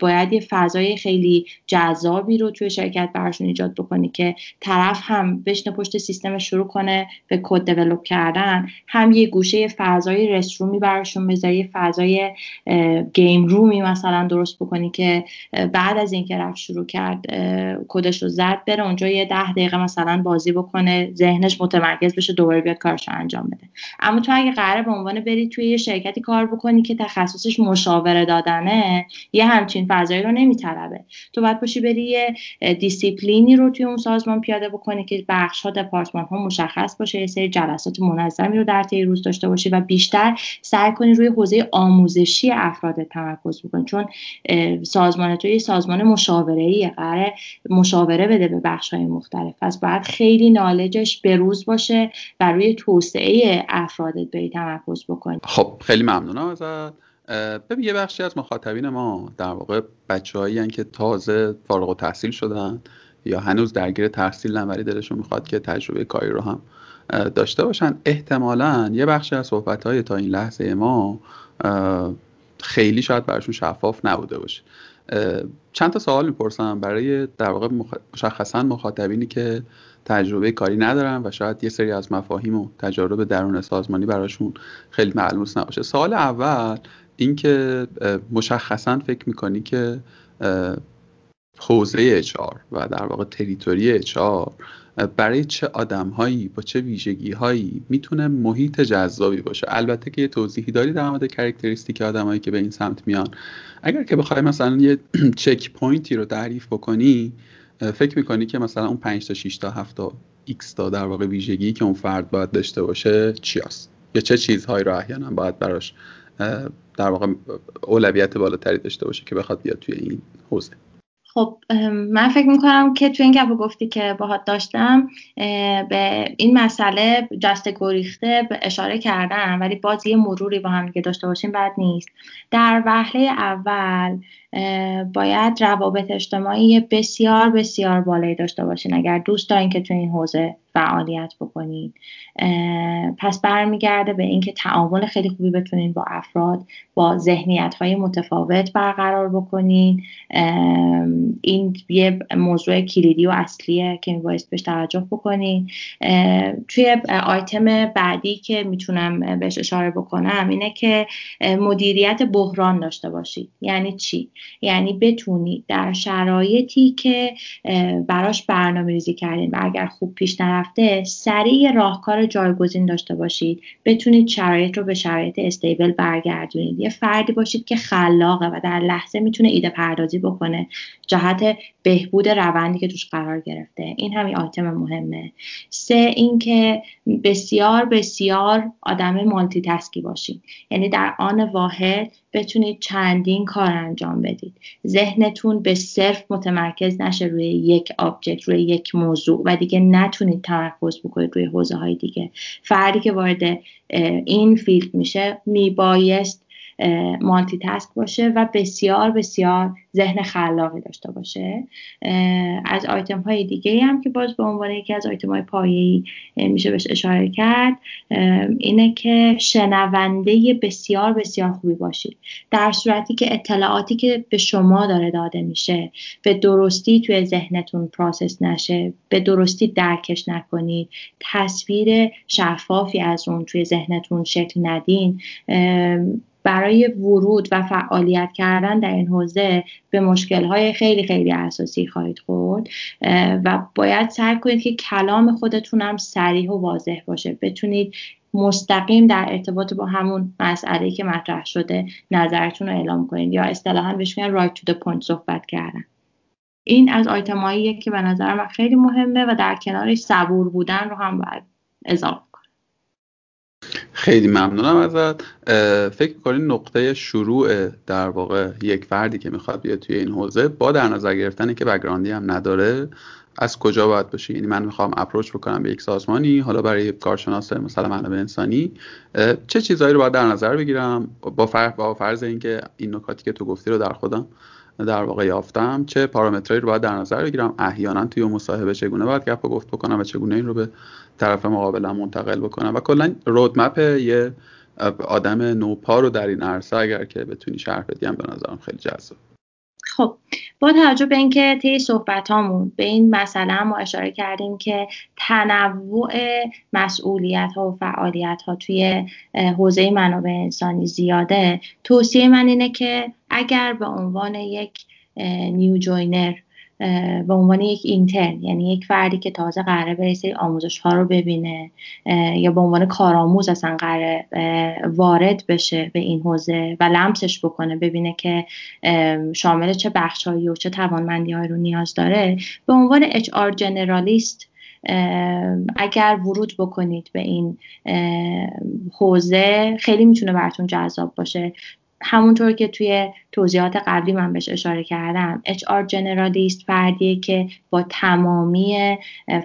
باید یه فضای خیلی جذابی رو توی شرکت براشون ایجاد بکنی که طرف هم بشنه پشت سیستم شروع کنه به کد دیولپ کردن هم یه گوشه فضای رسترومی براشون بذاری فضای گیم رومی مثلا درست بکنی که بعد از اینکه رفت شروع کرد کدش رو زد بره اونجا یه ده دقیقه مثلا بازی بکنه ذهنش متمرکز بشه دوباره بیاد کارش رو انجام بده. اما تو اگه قراره به عنوان بری توی یه شرکتی کار بکنی که تخصصش مشاوره دادنه یه همچین فضایی رو نمیطلبه. تو باید باشی بری یه دیسیپلینی رو توی اون سازمان پیاده بکنی که بخش ها دپارتمان ها مشخص باشه یه سری جلسات منظمی رو در طی روز داشته باشی و بیشتر سعی کنی روی حوزه آموزشی افراد تمرکز بکنی. چون سازمان تو یه سازمان مشاوره ای قرار مشاوره بده به بخش های مختلف. پس باید خیلی نالجش بروز باشه و روی توسعه افرادت بری تمرکز بکنی. خب خیلی ممنونم ازت. ببین یه بخشی از مخاطبین ما در واقع بچه که تازه فارغ و تحصیل شدن یا هنوز درگیر تحصیل ولی دلشون می‌خواد که تجربه کاری رو هم داشته باشن احتمالا یه بخشی از صحبت های تا این لحظه ما خیلی شاید براشون شفاف نبوده باشه. چند تا سوال می‌پرسم. برای در واقع مشخصا مخاطبینی که تجربه کاری ندارن و شاید یه سری از مفاهیم و تجارب درون سازمانی براشون خیلی ملموس نباشه. سوال اول اینکه مشخصا فکر می‌کنی که حوزه HR و در واقع territory HR برای چه آدمهایی با چه ویژگی هایی می‌تونه محیط جذابی باشه؟ البته که یه توضیحی داری در مورد characteristic آدمایی که به این سمت میان. اگر که بخوای مثلا یه چک پوینتی رو تعریف بکنی فکر می‌کنی که مثلا اون 5 تا 6 تا 7 تا x تا در واقع ویژگی که اون فرد باید داشته باشه چی هست یا چه چیزهایی رو احیانا باید براش در واقع اولویت بالاتری داشته باشه که بخواد بیاد توی این حوزه؟ خب من فکر می‌کنم که تو این گپ گفتی که باهات داشتم به این مسئله جست گریخته اشاره کردم ولی باز یه مروری با هم دیگه داشته باشیم بد نیست. در وهله اول باید روابط اجتماعی بسیار بسیار بالایی داشته باشین. اگر دوست دارین که تو این حوزه فعالیت بکنین پس برمیگرده به اینکه تعامل خیلی خوبی بتونین با افراد با ذهنیت های متفاوت برقرار بکنین این یه موضوع کلیدی و اصلیه که میبایست بهش توجه بکنین توی آیتم بعدی که می‌تونم بهش اشاره بکنم اینه که مدیریت بحران داشته باشید. یعنی چی؟ یعنی بتونید در شرایطی که براش برنامه ریزی کردین و اگر خوب پیش نرفت رفته سریع راهکار جایگزین داشته باشید. بتونید شرایط رو به شرایط استیبل برگردونید. یه فردی باشید که خلاقه و در لحظه می‌تونه ایده پردازی بکنه. جهت بهبود روندی که توش قرار گرفته. این همین آیتم مهمه. سه اینکه بسیار بسیار آدم multitask ی باشید. یعنی در آن واحد بتونید چندین کار انجام بدید. ذهنتون صرفا متمرکز نشه روی یک object روی یک موضوع و دیگه نتونید تمرکز بکنید روی حوزه های دیگه. فردی که وارد این field میشه میبایست multitask باشه و بسیار بسیار ذهن خلاقی داشته باشه. از آیتم های دیگه هم که باز به عنوان یکی از آیتم های پایه‌ای میشه بهش اشاره کرد اینه که شنونده بسیار بسیار خوبی باشید. در صورتی که اطلاعاتی که به شما داره داده میشه به درستی توی ذهنتون process نشه به درستی درکش نکنید تصویر شفافی از اون توی ذهنتون شکل ندین. برای ورود و فعالیت کردن در این حوزه به مشکلهای خیلی خیلی اساسی خواهید خورد و باید سعی کنید که کلام خودتون هم صریح و واضح باشه. بتونید مستقیم در ارتباط با همون مسئله که مطرح شده نظرتون رو اعلام کنید یا اصطلاحا بهش میگن right to point صحبت کردن. این از آیتماییه که به نظر من خیلی مهمه و در کنارش صبور بودن رو هم باید اضافه خیلی ممنونم ازت. فکر کنی نقطه شروع در واقع یک فردی که می‌خواد بیاد توی این حوزه با در نظر گرفتنی که بگراندی هم نداره از کجا باید باشه یعنی من می‌خوام اپروچ بکنم به یک سازمانی حالا برای کارشناس مثلا منابع انسانی چه چیزهایی رو باید در نظر بگیرم؟ با فرض با فرض اینکه این نکاتی که تو گفتی رو در خودم در واقع یافتم چه پارامترهایی رو باید در نظر بگیرم؟ احیانا توی مصاحبه چگونه باید گپ گفت بکنم و چگونه این رو به طرف مقابلم منتقل بکنم. و کلا رودمپ یه آدم نوپا رو در این عرصه اگر که بتونی شرح بدیم به نظرم خیلی جذاب. خب با توجه به اینکه طی صحبت هامون به این مسئله ما اشاره کردیم که تنوع مسئولیت ها و فعالیت ها توی حوزه منابع انسانی زیاده توصیه من اینه که اگر به عنوان یک نیو جوینر به عنوان یک اینترن یعنی یک فردی که تازه قراره به سری آموزش ها رو ببینه یا به عنوان کارآموز اصلا قراره وارد بشه به این حوزه و لمسش بکنه ببینه که شامل چه بخشهایی و چه توانمندی رو نیاز داره. به عنوان اچ آر جنرالیست اگر ورود بکنید به این حوزه خیلی می‌تونه براتون جذاب باشه. همونطور که توی توضیحات قبلی من بهش اشاره کردم HR جنرالیست فردیه که با تمامی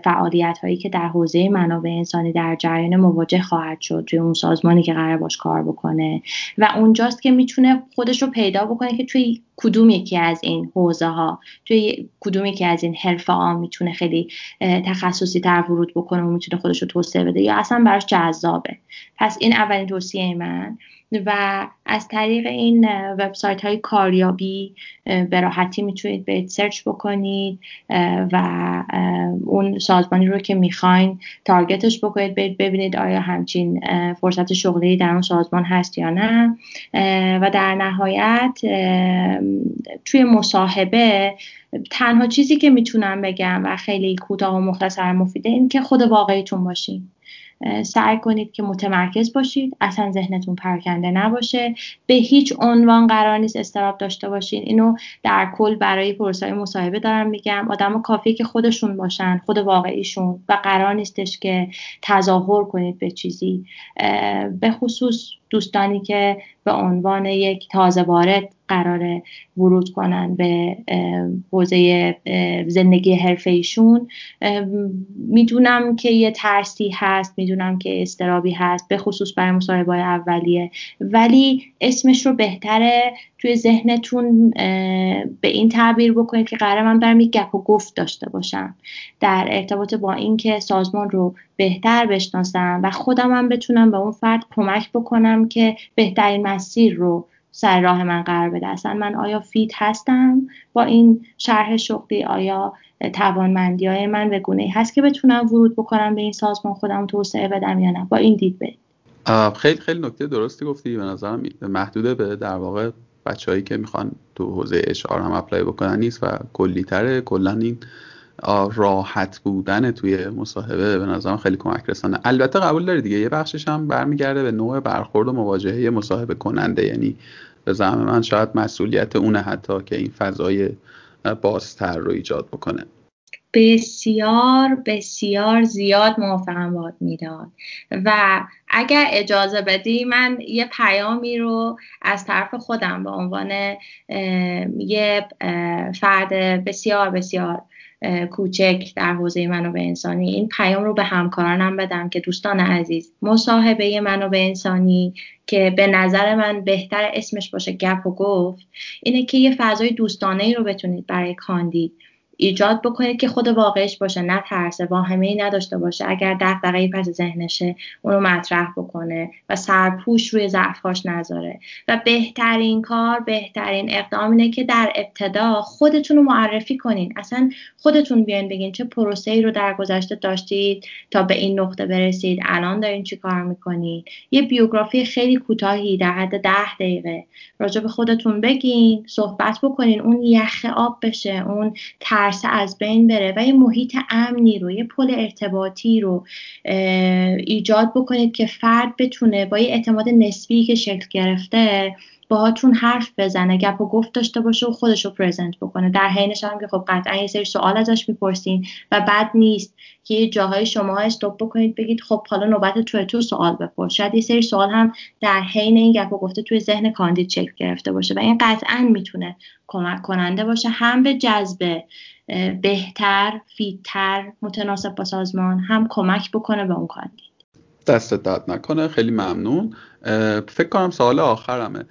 فعالیت هایی که در حوزه منابع انسانی در جریان مواجه خواهد شد توی اون سازمانی که قرار باش کار بکنه. و اونجاست که می‌تونه خودش رو پیدا بکنه که توی کدوم یکی از این حوزه ها توی کدوم یکی از این حرفه ها می‌تونه خیلی تخصصی تر ورود بکنه و می‌تونه خودش رو توسعه بده یا اصلا براش جذابه. پس این اولین توصیه من. و از طریق این وبسایت های کاریابی به راحتی می‌تونید به سرچ بکنید و اون سازمانی رو که می‌خواین تارگتش بکنید ببینید آیا همچین فرصت شغلی در اون سازمان هست یا نه. و در نهایت توی مصاحبه تنها چیزی که می‌تونم بگم و خیلی کوتاه و مختصر مفیده این که خود واقعیتون باشین. سعی کنید که متمرکز باشید اصلا ذهنتون پرکنده نباشه. به هیچ عنوان قرار نیست استراب داشته باشین. اینو در کل برای پروسه مصاحبه دارم میگم. آدم کافی که خودشون باشن خود واقعیشون و قرار نیستش که تظاهر کنید به چیزی. به خصوص دوستانی که به عنوان یک تازه وارد قرار ورود کنن به حوزه زندگی حرفه ایشون می‌دونم که یه ترسی هست می‌دونم که استرابی هست به خصوص برای مصاحبه اولیه. ولی اسمش رو بهتره توی ذهنتون به این تعبیر بکنید که قرار من برم یک گپ و گفت داشته باشم. در ارتباط با اینکه سازمان رو بهتر بشناسم و خودم هم بتونم به اون فرد کمک بکنم که بهترین مسیر رو سر راه من قرار بده. اصلا من آیا فیت هستم؟ با این شرح شغلی آیا توانمندی های من به گونه هست که بتونم ورود بکنم به این سازمان؟ خودم توسعه بدم یا نه؟ با این دید برید خیلی خیلی نکته درستی گفتی. به نظرم محدوده به در واقع بچههایی که می‌خوان تو حوزه اشعار هم اپلای بکنن نیست و کلی تره کلا این راحت بودن توی مصاحبه به نظرم خیلی کمک رسانه البته قبول داری دیگه یه بخشش هم برمیگرده به نوع برخورد و مواجهه مصاحبه کننده. یعنی به زعم من شاید مسئولیت اونه حتی که این فضای بازتر رو ایجاد بکنه. بسیار بسیار زیاد موافقم باد می‌داد. و اگر اجازه بدی من یه پیامی رو از طرف خودم به عنوان یه فرد بسیار بسیار کوچک در حوزه منابع انسانی. این پیام رو به همکارانم بدم که دوستان عزیز مصاحبه منابع انسانی که به نظر من بهتر اسمش باشه گپ و گفت اینه که یه فضای دوستانه ای رو بتونید برای کاندید. ایجاد بکنید که خود واقعش باشه نه ترسه واهمه ای نداشته باشه. اگر دغدغه پس ذهنشه اونو مطرح بکنه و سرپوش روی ضعفاش نذاره. و بهترین کار بهترین اقدام اینه که در ابتدا خودتون رو معرفی کنین. اصلا خودتون بیاین بگین چه پروسه ای رو در گذشته داشتید تا به این نقطه برسید الان دارین چی کار می‌کنین؟ یه بیوگرافی خیلی کوتاهی در حد ده دقیقه. راجع به خودتون بگین صحبت بکنین اون یخ آب بشه اون ترس از بین بره و یه محیط امنی رو یه پل ارتباطی رو ایجاد بکنید که فرد بتونه با یه اعتماد نسبی که شکل گرفته باهاتون حرف بزنه گپ و گفت داشته باشه و خودش رو پرزنت بکنه. در حینش هم که خب قطعا یه سری سوال ازش می‌پرسین و بد نیست که یه جاهای شما استوب بکنید بگید خب حالا نوبت تو تو سوال بپرس. شاید یه سری سوال هم در حین این گپ و گفته توی ذهن کاندید چک گرفته باشه و این قطعا می‌تونه کمک کننده باشه هم به جذب بهتر فیدتر متناسب با سازمان هم کمک بکنه به اون کاندید. دست داد نکنه خیلی ممنون. فکر کنم سوال آخرمه.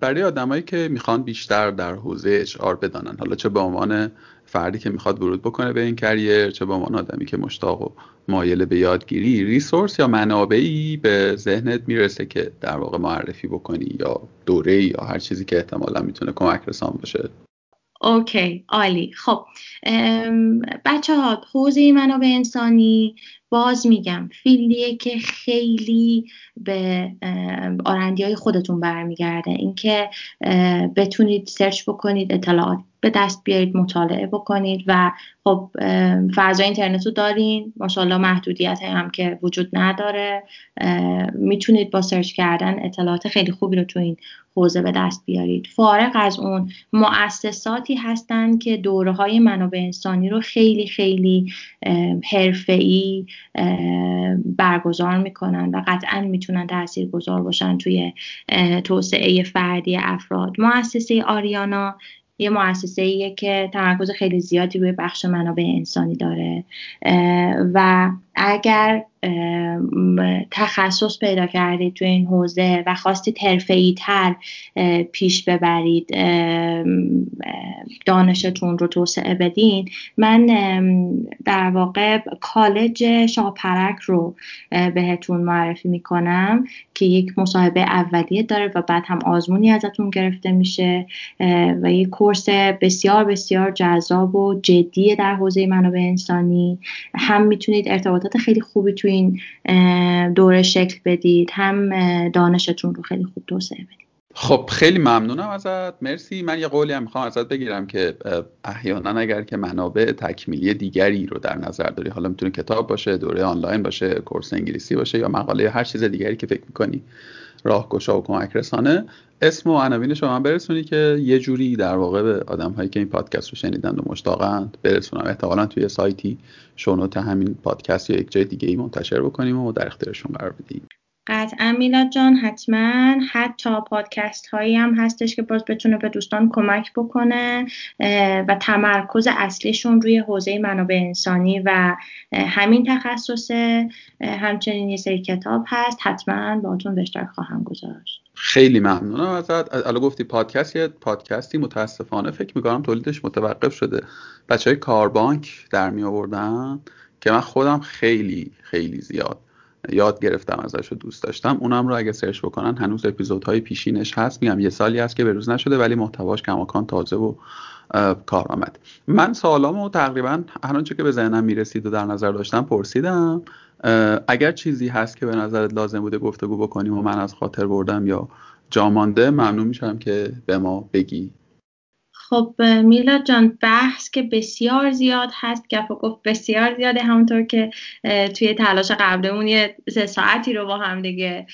برای آدمایی که می‌خوان بیشتر در حوزه اچ بدانن حالا چه به عنوان فردی که می‌خواد ورود بکنه به این کریر چه به عنوان آدمی که مشتاق و مایل به یادگیری ریسورس یا منابعی به ذهنت می‌رسه که در واقع معرفی بکنی یا دوره یا هر چیزی که احتمالا می‌تونه کمک رسان باشه؟ OK عالی. خب بچه ها حوزه منابع انسانی باز میگم field یه که خیلی به R&D های خودتون برمیگرده. اینکه بتونید search بکنید اطلاعات به دست بیارید مطالعه بکنید و خب فضای اینترنت رو دارین. ماشاءالله محدودیت هم که وجود نداره. می‌تونید با search کردن اطلاعات خیلی خوبی رو تو این حوزه به دست بیارید. فارغ از اون مؤسساتی هستن که دوره های منابع انسانی رو خیلی خیلی حرفه‌ای برگزار می‌کنن و قطعا می‌تونن تأثیر گذار باشن توی توسعه فردی افراد. مؤسسه آریانا یه مؤسسه که تمرکز خیلی زیادی روی بخش منابع انسانی داره و اگر تخصص پیدا کردید تو این حوزه و خواستید حرفه‌ای تر پیش ببرید دانشتون رو توسعه بدین من در واقع کالج شاپرک رو بهتون معرفی می‌کنم که یک مصاحبه اولیه داره و بعد هم آزمونی ازتون گرفته میشه و یک کورس بسیار بسیار جذاب و جدی در حوزه منابع انسانی. هم می‌تونید ارتباطات خیلی خوبی تو این دوره شکل بدید. هم دانشتون رو خیلی خوب توسعه بدید. خب خیلی ممنونم ازت. مرسی. من یه قولی هم می‌خوام ازت بگیرم که احیانا اگر که منابع تکمیلی دیگری رو در نظر داری حالا می‌تونه کتاب باشه دوره آنلاین باشه کورس انگلیسی باشه یا مقاله هر چیز دیگری که فکر می‌کنی راهگشا و کمک رسانه اسم و عناوین شما برسونی که یه جوری در واقع به آدم هایی که این پادکست رو شنیدن و مشتاقند برسونم. احتمالا توی سایتی شونوت همین پادکست یا یک جای دیگه ای منتشر بکنیم و در اختیارشون قرار بدیم. قطعا میلاد جان حتما. حتی پادکست هایی هم هستش که باز بتونه به دوستان کمک بکنه و تمرکز اصلیشون روی حوزه منابع انسانی و همین تخصصه. همچنین یه سری کتاب هست. حتما باهاتون به اشتراک خواهم گذاشت. خیلی ممنونم ازت. الان گفتی پادکست یه پادکستی متاسفانه فکر می‌کنم تولیدش متوقف شده. بچه های کاربانک در می آوردن که من خودم خیلی خیلی زیاد یاد گرفتم ازش و دوست داشتم. اونم رو اگه سرچ بکنن هنوز اپیزودهای پیشینش هست. میگم یه سالی هست که به روز نشده ولی محتواش کماکان تازه و کار آمد. من سالامو تقریبا هر که به ذهنم می‌رسید و در نظر داشتم پرسیدم. اگر چیزی هست که به نظرت لازم بوده گفتگو بکنیم و من از خاطر بردم یا جامانده ممنون میشم که به ما بگی. خب میلاد جان بحث که بسیار زیاد هست گپ و گفت بسیار زیاده همونطور که توی تلاش قبلمون یه سه ساعتی رو با هم دیگه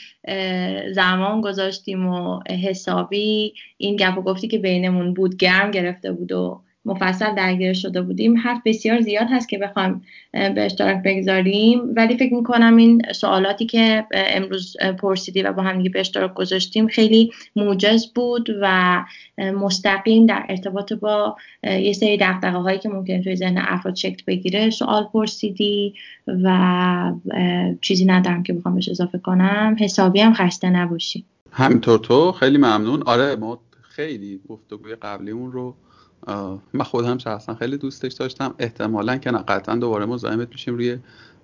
زمان گذاشتیم و حسابی این گپ و گفتی که بینمون بود گرم گرفته بود و مفصل درگیر شده بودیم. حرف بسیار زیاد هست که بخوایم به اشتراک بگذاریم. ولی فکر می‌کنم این سوالاتی که امروز پرسیدی و با هم به اشتراک گذاشتیم خیلی موجز بود و مستقیم در ارتباط با یه سری دقدقه هایی که ممکن توی ذهن افراد شکل بگیره سوال پرسیدی و چیزی ندارم که بخوام بهش اضافه کنم. حسابی هم خسته نباشی. همینطور تو. خیلی ممنون. آره ما خیلی گفتگوی قبلیمون رو من خودم شخصا خیلی دوستش داشتم. احتمالا که نه قطعا دوباره مزاحمت میشیم روی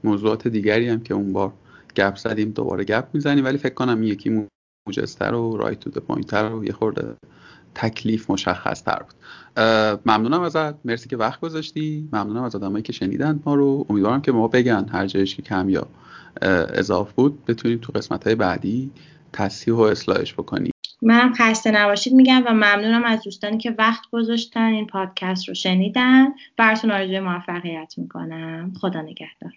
موضوعات دیگری هم که اون بار گپ زدیم دوباره گپ می‌زنیم. ولی فکر کنم یکی موجزتر و رایت تو پوینتر و یه خورده تکلیف مشخص تر بود ممنونم ازت. مرسی که وقت گذاشتی. ممنونم از آدمایی که شنیدن ما رو. امیدوارم که ما بگن هر جایش که کم یا اضاف بود بتونیم تو قسمت های بعدی تصحیح و اصلاحش بکنیم. منم خسته نباشید میگم و ممنونم از دوستانی که وقت گذاشتن این پادکست رو شنیدن. براتون آرزوی موفقیت می‌کنم. خدا نگهدار.